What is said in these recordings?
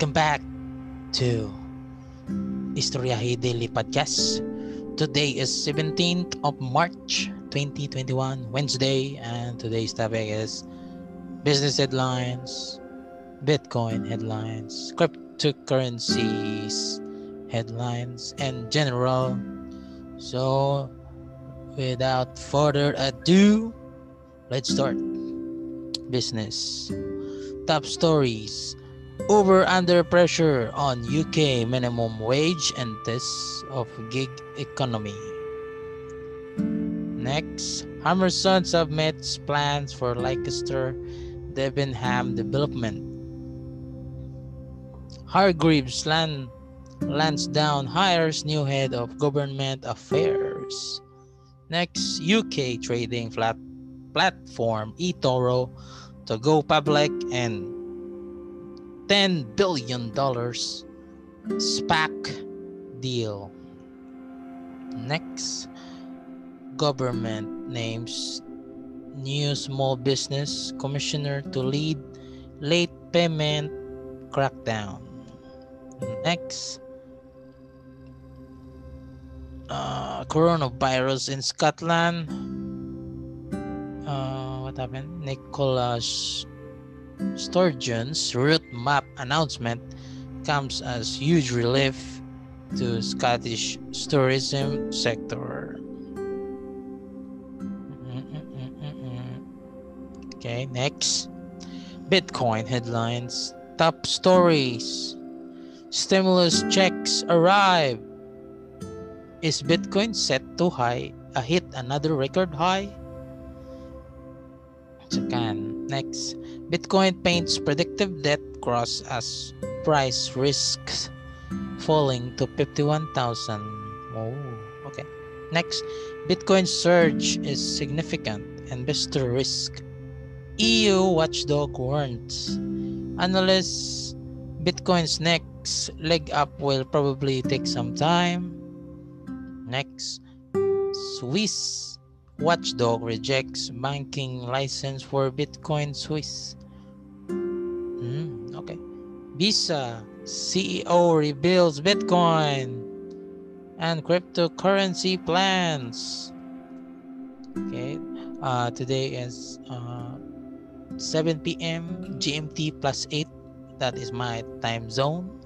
Welcome back to Historiahe Daily Podcast. Today is 17th of March 2021, Wednesday, and today's topic is business headlines, Bitcoin headlines, cryptocurrencies headlines, and general. So, without further ado, let's start. Business. Top stories Uber under pressure on UK minimum wage and tests of gig economy. Next, Hammerson submits plans for Leicester Debenham development. Hargreaves Land Lansdowne hires new head of government affairs. Next, UK trading flat platform eToro to go public and $10 billion SPAC deal. Next, government names new small business commissioner to lead late payment crackdown. Next, uh, coronavirus in Scotland. Uh, what happened? Nicholas Sturgeon's route map announcement comes as huge relief to Scottish tourism sector. Okay, next. Bitcoin headlines. Top stories. Stimulus checks arrive. Is Bitcoin set to high uh, hit another record high? Second, next. Bitcoin paints predictive death cross as price risks falling to 51,000. Oh, okay. Next, Bitcoin surge is significant. Investor risk. EU watchdog warns. Analysts, Bitcoin's next leg up will probably take some time. Next, Swiss watchdog rejects banking license for Bitcoin Suisse. Visa CEO reveals Bitcoin and cryptocurrency plans. Okay, uh, today is uh, 7 p.m. GMT plus 8. That is my time zone.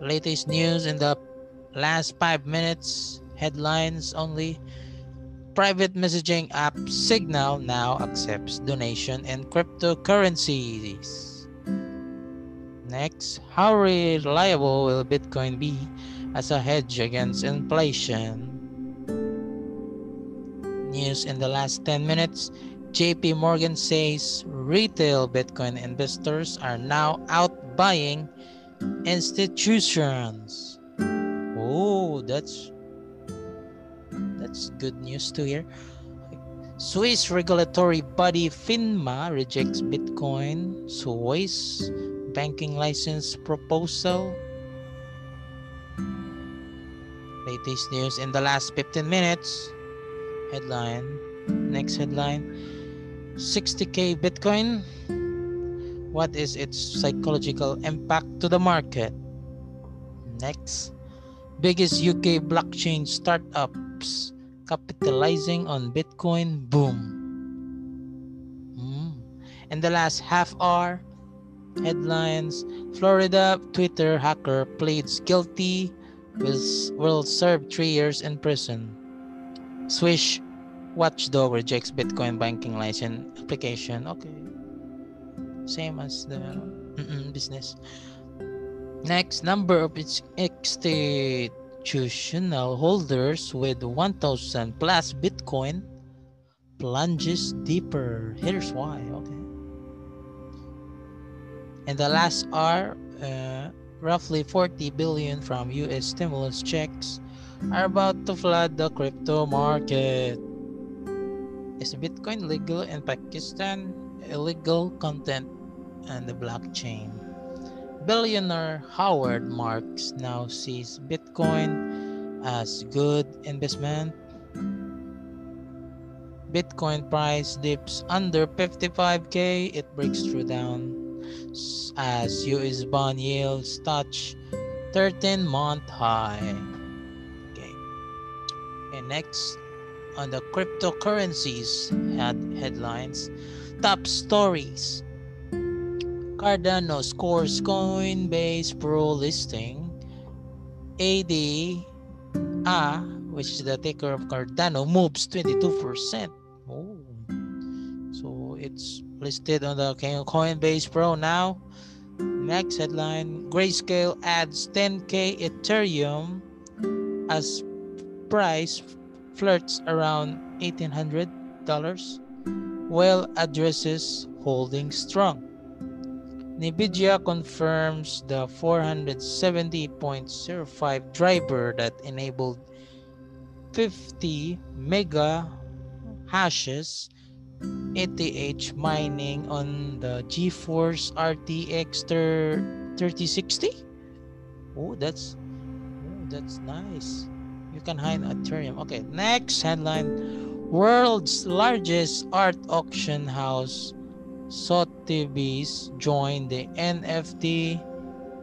Latest news in the last five minutes. Headlines only. Private messaging app Signal now accepts donation in cryptocurrencies. Next, how reliable will Bitcoin be as a hedge against inflation? News in the last 10 minutes JP Morgan says retail Bitcoin investors are now out buying institutions. Oh, that's that's good news to hear. Swiss regulatory body FINMA rejects Bitcoin Suisse banking license proposal. Latest news in the last 15 minutes. Headline. Next headline 60k Bitcoin. What is its psychological impact to the market? Next. Biggest UK blockchain startups capitalizing on Bitcoin boom. Mm. In the last half hour, Headlines Florida Twitter hacker pleads guilty, will, serve three years in prison. Swiss watchdog rejects Bitcoin banking license application. Okay. Same as the business. Next, number of its institutional holders with 1,000 plus Bitcoin plunges deeper. Here's why. Okay. In the last hour, uh, roughly 40 billion from US stimulus checks are about to flood the crypto market. Is Bitcoin legal in Pakistan? Illegal content and the blockchain. Billionaire Howard Marks now sees Bitcoin as good investment. Bitcoin price dips under 55k, it breaks through down as US bond yields touch 13 month high. Okay. And next on the cryptocurrencies head headlines, top stories. Cardano scores Coinbase Pro listing. AD A, which is the ticker of Cardano, moves 22%. Oh. So it's listed on the Coinbase Pro now. Next headline Grayscale adds 10k Ethereum as price flirts around $1,800 while addresses holding strong. NVIDIA confirms the 470.05 driver that enabled 50 mega hashes ETH mining on the GeForce RTX 3060. Oh, that's oh, that's nice. You can hide Ethereum. Okay, next headline: World's largest art auction house, Sotheby's, joined the NFT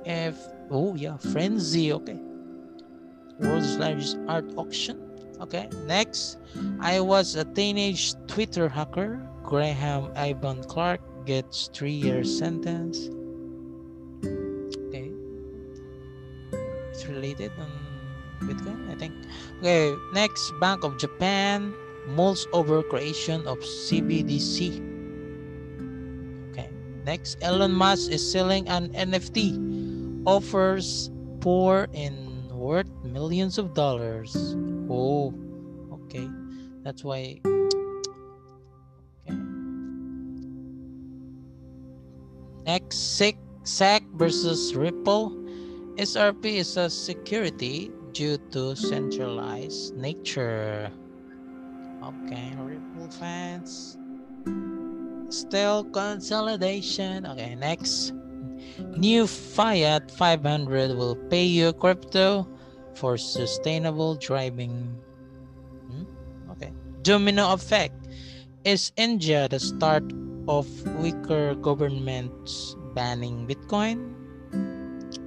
F. Oh yeah, frenzy. Okay, world's largest art auction Okay, next. I was a teenage Twitter hacker. Graham Ivan Clark gets three year sentence. Okay. It's related on Bitcoin, I think. Okay, next. Bank of Japan mulls over creation of CBDC. Okay, next. Elon Musk is selling an NFT. Offers pour in worth millions of dollars. Oh, okay. That's why. Okay. Next, SEC versus Ripple. XRP is a security due to centralized nature. Okay, Ripple fans. Still consolidation. Okay, next. New Fiat 500 will pay you crypto for sustainable driving. Hmm? Okay. Domino effect. Is India the start of weaker governments banning Bitcoin?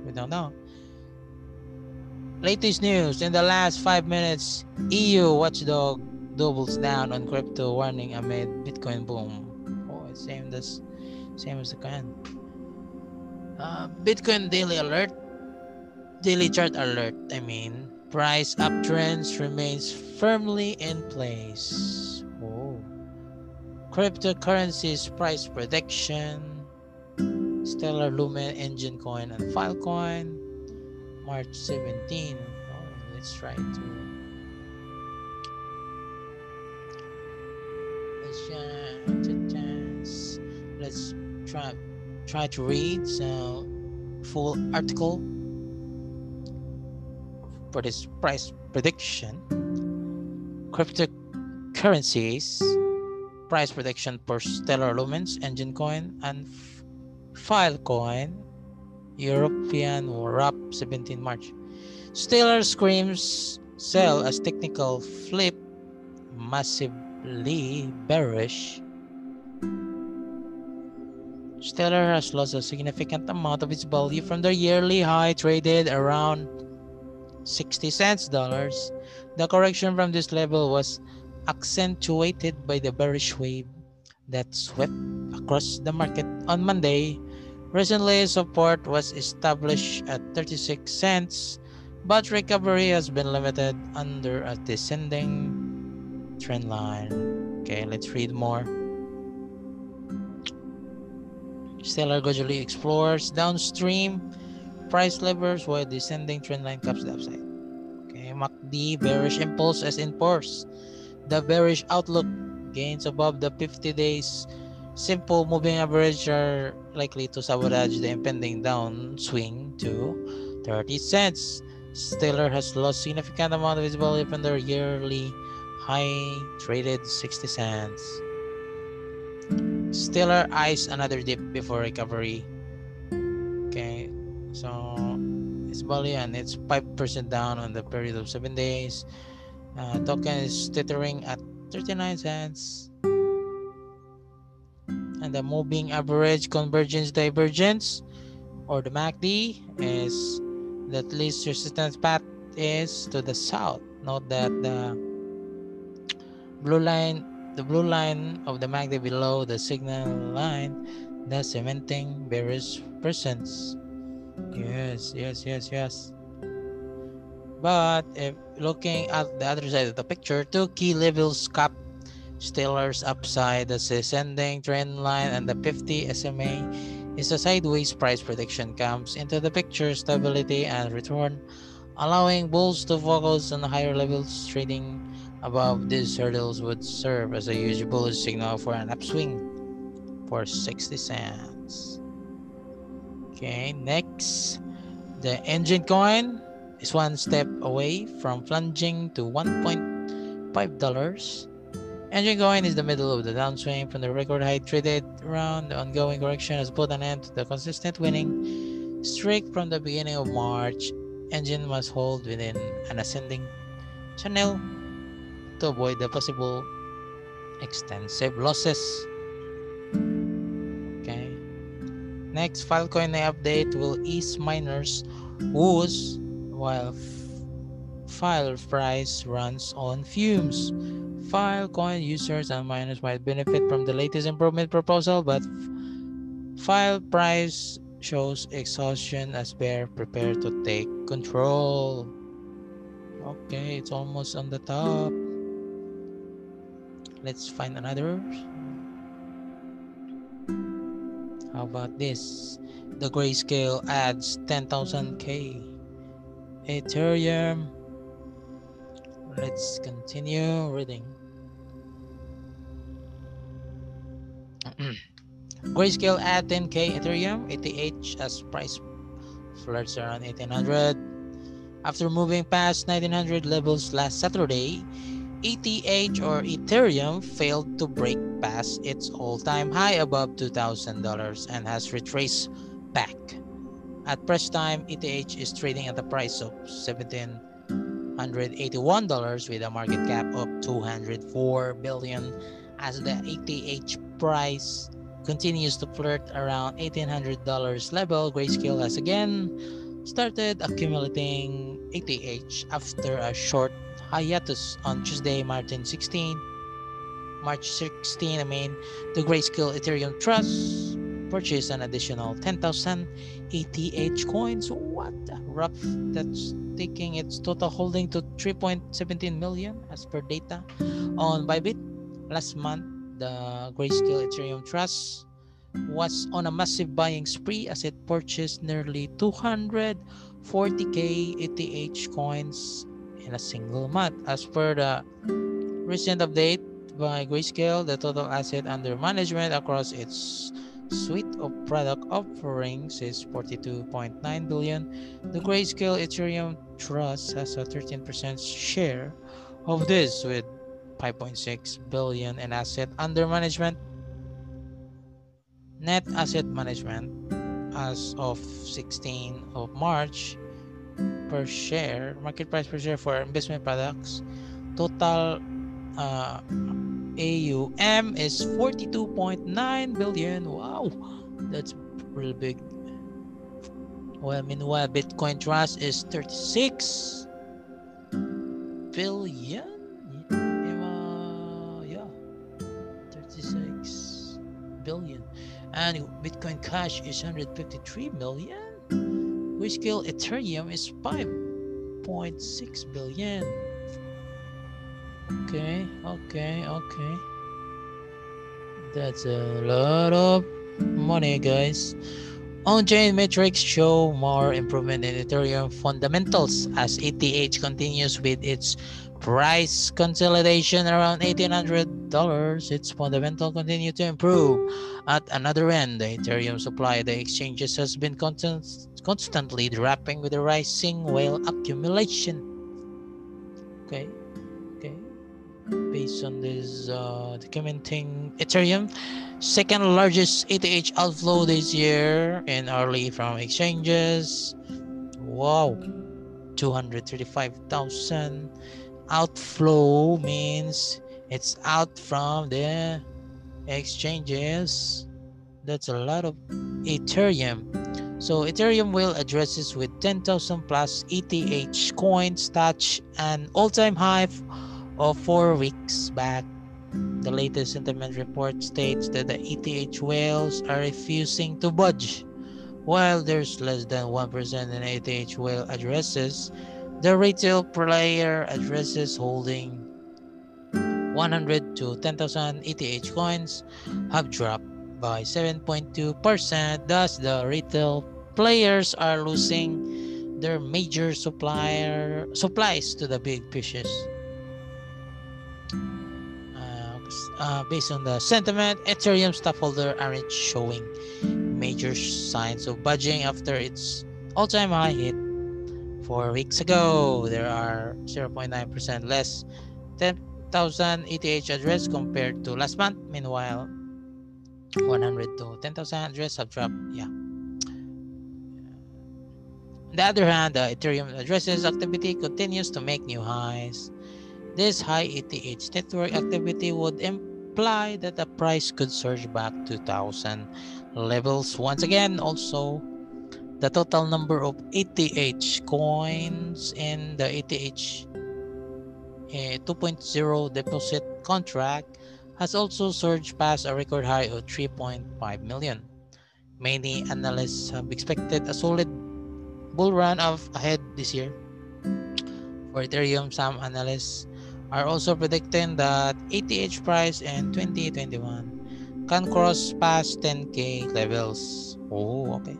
We don't know. Latest news in the last five minutes, EU watchdog doubles down on crypto warning amid Bitcoin boom. Oh, same as same as the coin. Uh, Bitcoin daily alert, daily chart alert. I mean, price uptrends remains firmly in place. Oh. Cryptocurrencies price prediction, Stellar Lumen Enjin Coin and Filecoin, March 17. Oh, let's try to. Let's, try try to read the full article for this price prediction. Cryptocurrencies price prediction for Stellar Lumens, Enjin Coin, and Filecoin, European WRAP 17 March. Stellar screams sell as technical flip massively bearish Stellar has lost a significant amount of its value from the yearly high traded around 60 cents dollars. The correction from this level was accentuated by the bearish wave that swept across the market on Monday. Recently, support was established at 36 cents, but recovery has been limited under a descending trend line. Okay, let's read more. Stellar gradually explores downstream price levers while descending trendline caps the upside. Okay, MACD bearish impulse as in force. The bearish outlook gains above the 50 days simple moving average are likely to sabotage the impending downswing to 30 cents. Stellar has lost significant amount of its value from their yearly high traded 60 cents. Stellar eyes another dip before recovery. So it's value and it's 5% down on the period of 7 days. Uh, token is teetering at 39 cents. and the moving average convergence divergence or the MACD is that least resistance path is to the south. Note that the blue line the blue line of the MACD below the signal line the cementing bearish presence. Yes, yes, yes, yes. But if looking at the other side of the picture, two key levels cap Stellar's upside, the ascending trend line, and the 50 SMA is a sideways price prediction comes into the picture stability and return, allowing bulls to focus on higher levels trading above these hurdles would serve as a huge bullish signal for an upswing for 60 cents. Okay, next, the Enjin coin is one step away from plunging to $1.5 Enjin coin is the middle of the downswing from the record high traded round. the ongoing correction has put an end to the consistent winning streak from the beginning of March. Enjin must hold within an ascending channel to avoid the possible extensive losses. Next, Filecoin update will ease miners woes while file price runs on fumes. Filecoin users and miners might benefit from the latest improvement proposal, but file price shows exhaustion as bear prepare to take control. Okay, it's almost on the top. Let's find another. How about this? The grayscale adds 10,000k. Ethereum. Let's continue reading. Grayscale at 10k Ethereum, ETH as price flirts around 1800. After moving past 1900 levels last Saturday, ETH or Ethereum failed to break past its all-time high above $2,000 and has retraced back. At press time, ETH is trading at the price of $1,781 with a market cap of 204 billion as the ETH price continues to flirt around $1,800 level. Grayscale has again started accumulating ETH after a short hiatus on Tuesday, March 16. March 16, I mean, the Grayscale Ethereum Trust purchased an additional 10,000 ETH coins. What a rough that's taking its total holding to 3.17 million as per data on Bybit last month the Grayscale Ethereum Trust was on a massive buying spree as it purchased nearly 240k ETH coins in a single month. As per the recent update by Grayscale, the total asset under management across its suite of product offerings is 42.9 billion. The Grayscale Ethereum Trust has a 13% share of this with 5.6 billion in asset under management. Net asset management as of 16 of March per share, market price per share for investment products, total uh, AUM is 42.9 billion. Wow, that's real big. Well, meanwhile, Bitcoin Trust is 36 billion. Yeah, 36 billion. And Bitcoin Cash is 153 million. Grayscale Ethereum is 5.6 billion. Okay, okay, okay. That's a lot of money, guys. On-chain metrics show more improvement in Ethereum fundamentals as ETH continues with its price consolidation around $1,800. Its fundamental continue to improve. At another end, the Ethereum supply the exchanges has been constant, constantly dropping with the rising whale accumulation. Okay, okay. Based on this uh, documenting Ethereum, second largest ETH outflow this year in early from exchanges. Wow, 235,000 outflow means it's out from the exchanges That's a lot of Ethereum. So Ethereum will addresses with 10,000 plus ETH coins touch an all-time high of four weeks back. The latest sentiment report states that the ETH whales are refusing to budge. While there's less than 1% in ETH whale addresses, the retail player addresses holding 100 to 10,000 ETH coins have dropped by 7.2%. Thus, the retail players are losing their major supplier supplies to the big fishes. Uh, based on the sentiment, Ethereum stockholders aren't showing major signs of budging after its all-time high hit four weeks ago. There are 0.9% less 10,000 ETH address compared to last month. Meanwhile, 100 to 10,000 address have dropped. Yeah. On the other hand, the Ethereum addresses activity continues to make new highs. This high ETH network activity would imply that the price could surge back to 1000 levels once again. Also, the total number of ETH coins in the ETH uh, 2.0 deposit contract has also surged past a record high of 3.5 million. Many analysts have expected a solid bull run of ahead this year. For Ethereum, some analysts are also predicting that ETH price in 2021 can cross past 10k levels. Oh, okay.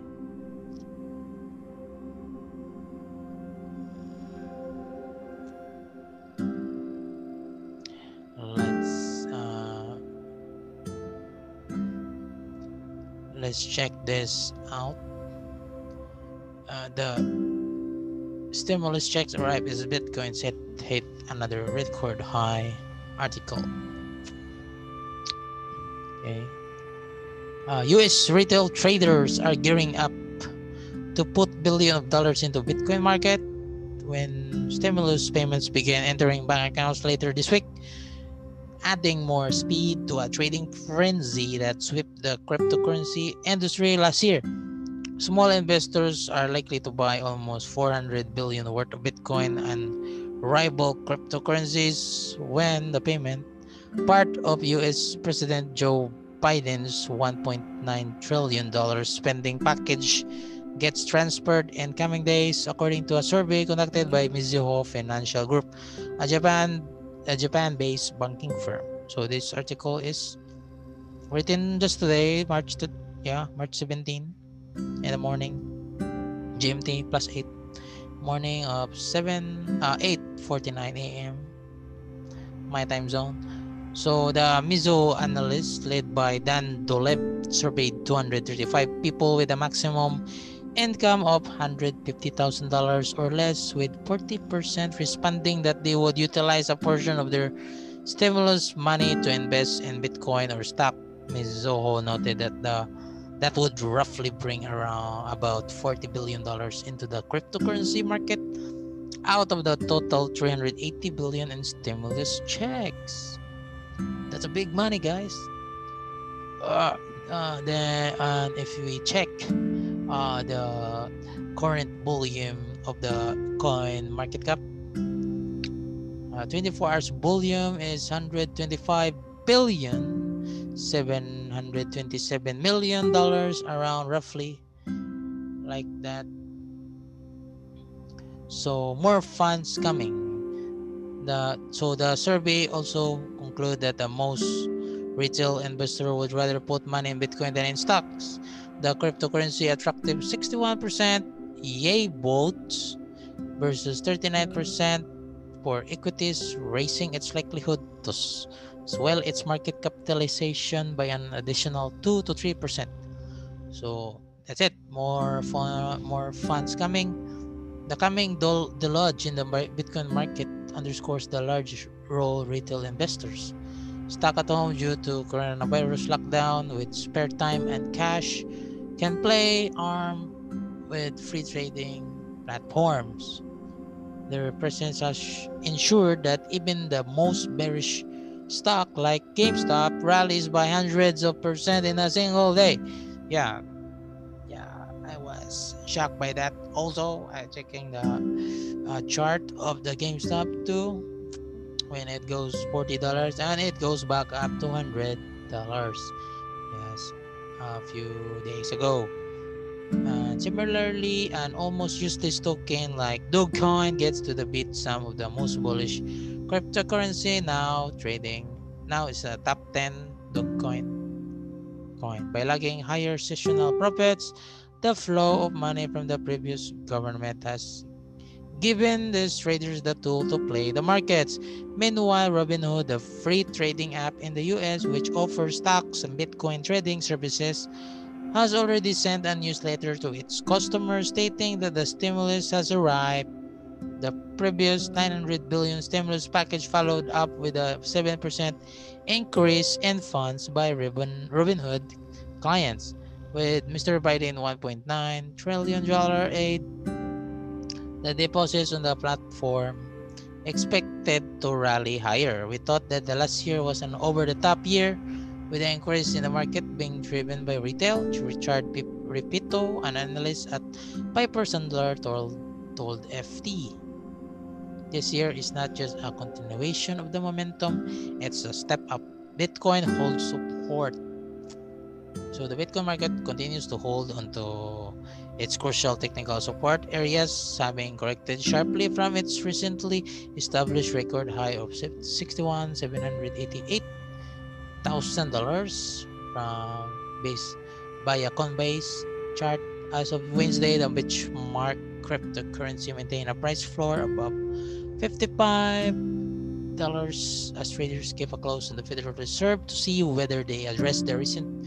let's check this out uh, the stimulus checks arrive as bitcoin set hit another record high article okay uh, us retail traders are gearing up to put billion of dollars into bitcoin market when stimulus payments begin entering bank accounts later this week adding more speed to a trading frenzy that swept the cryptocurrency industry last year. Small investors are likely to buy almost 400 billion worth of Bitcoin and rival cryptocurrencies when the payment part of US President Joe Biden's 1.9 trillion dollars spending package gets transferred in coming days according to a survey conducted by Mizuho Financial Group, a Japan a Japan-based banking firm. So this article is written just today, March to, yeah, March 17 in the morning, GMT plus 8 morning of 7 uh, 8:49 a.m. my time zone. So the Mizuho analyst led by Dan Dolev surveyed 235 people with a maximum income of $150,000 or less, with 40% responding that they would utilize a portion of their stimulus money to invest in Bitcoin or stock. Mizuho noted that the that would roughly bring around about 40 billion dollars into the cryptocurrency market out of the total 380 billion in stimulus checks. That's a big money, guys. Uh, uh, then uh, if we check uh, the current volume of the coin market cap. Uh, 24 hours volume is 125 billion 727 million dollars around roughly like that. So more funds coming. The so the survey also conclude that the most retail investor would rather put money in bitcoin than in stocks. The cryptocurrency attractive 61% yay votes versus 39% for equities, raising its likelihood to swell its market capitalization by an additional 2 to 3%. So that's it. More fun, more funds coming. The coming dol- deluge in the Bitcoin market underscores the large role retail investors stuck at home due to coronavirus lockdown with spare time and cash can play ARM with free trading platforms. Their presence has ensured that even the most bearish stock like GameStop rallies by hundreds of percent in a single day. Yeah, yeah, I was shocked by that. Also, I checking the uh, chart of the GameStop too when it goes $40 and it goes back up to $100 yes a few days ago and similarly an almost useless token like Dogecoin gets to the beat some of the most bullish cryptocurrency now trading now is a top 10 Dogecoin coin by lagging higher seasonal profits the flow of money from the previous government has given these traders the tool to play the markets. Meanwhile, Robinhood, the free trading app in the US which offers stocks and Bitcoin trading services, has already sent a newsletter to its customers stating that the stimulus has arrived. The previous 900 billion stimulus package followed up with a 7% increase in funds by Robin, Robinhood clients, with Mr. Biden 1.9 trillion dollar aid the deposits on the platform expected to rally higher. We thought that the last year was an over the top year with the increase in the market being driven by retail. Richard Repetto, an analyst at Piper Sandler, told, told FT. This year is not just a continuation of the momentum, it's a step up. Bitcoin holds support. So the Bitcoin market continues to hold onto its crucial technical support areas having corrected sharply from its recently established record high of $61,788,000 from base by a Coinbase chart as of Wednesday, the benchmark cryptocurrency maintained a price floor above $55 as traders keep a close on the Federal Reserve to see whether they address the recent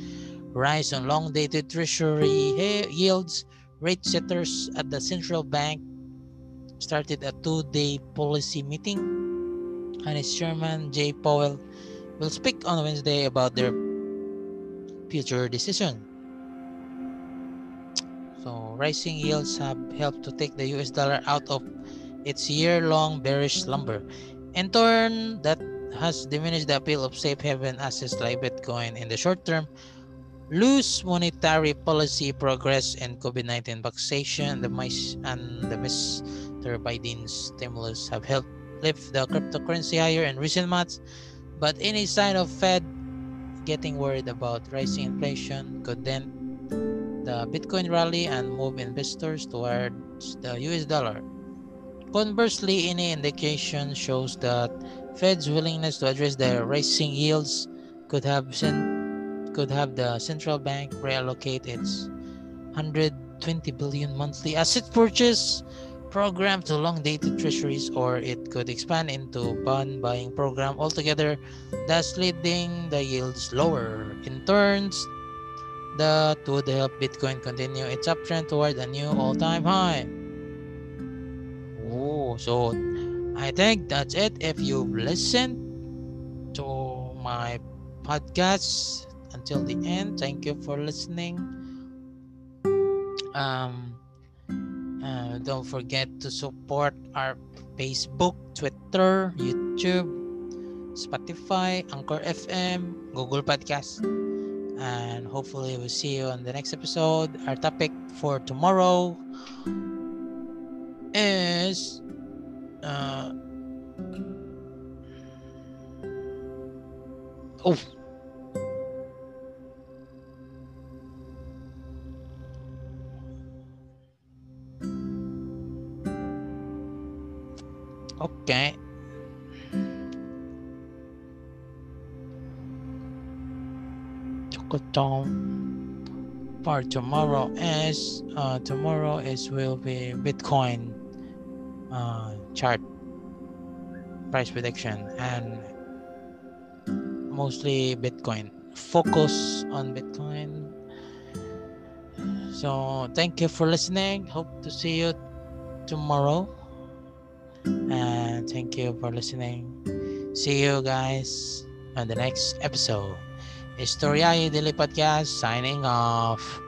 rise on long-dated treasury yields Rate setters at the central bank started a two-day policy meeting and chairman Jay Powell will speak on Wednesday about their future decision. Rising yields have helped to take the US dollar out of its year-long bearish slumber. In turn, that has diminished the appeal of safe haven assets like Bitcoin in the short term loose monetary policy progress and COVID-19 vaccination the mice and the Mr. Biden's stimulus have helped lift the cryptocurrency higher in recent months, but any sign of Fed getting worried about rising inflation could dent the Bitcoin rally and move investors towards the US dollar. Conversely, any indication shows that Fed's willingness to address the rising yields could have sent could have the central bank reallocate its 120 billion monthly asset purchase program to long-dated treasuries or it could expand into bond buying program altogether thus leading the yields lower in turns that would help bitcoin continue its uptrend toward a new all-time high oh so i think that's it if you've listened to my podcast until the end. Thank you for listening. Um, uh, don't forget to support our Facebook, Twitter, YouTube, Spotify, Anchor FM, Google Podcast. And hopefully, we'll see you on the next episode. Our topic for tomorrow is. Uh, oh, Okay. For tomorrow is uh, tomorrow is will be Bitcoin uh, chart price prediction and mostly Bitcoin focus on Bitcoin so thank you for listening hope to see you tomorrow and thank you for listening. See you guys on the next episode. Historia Daily Podcast signing off.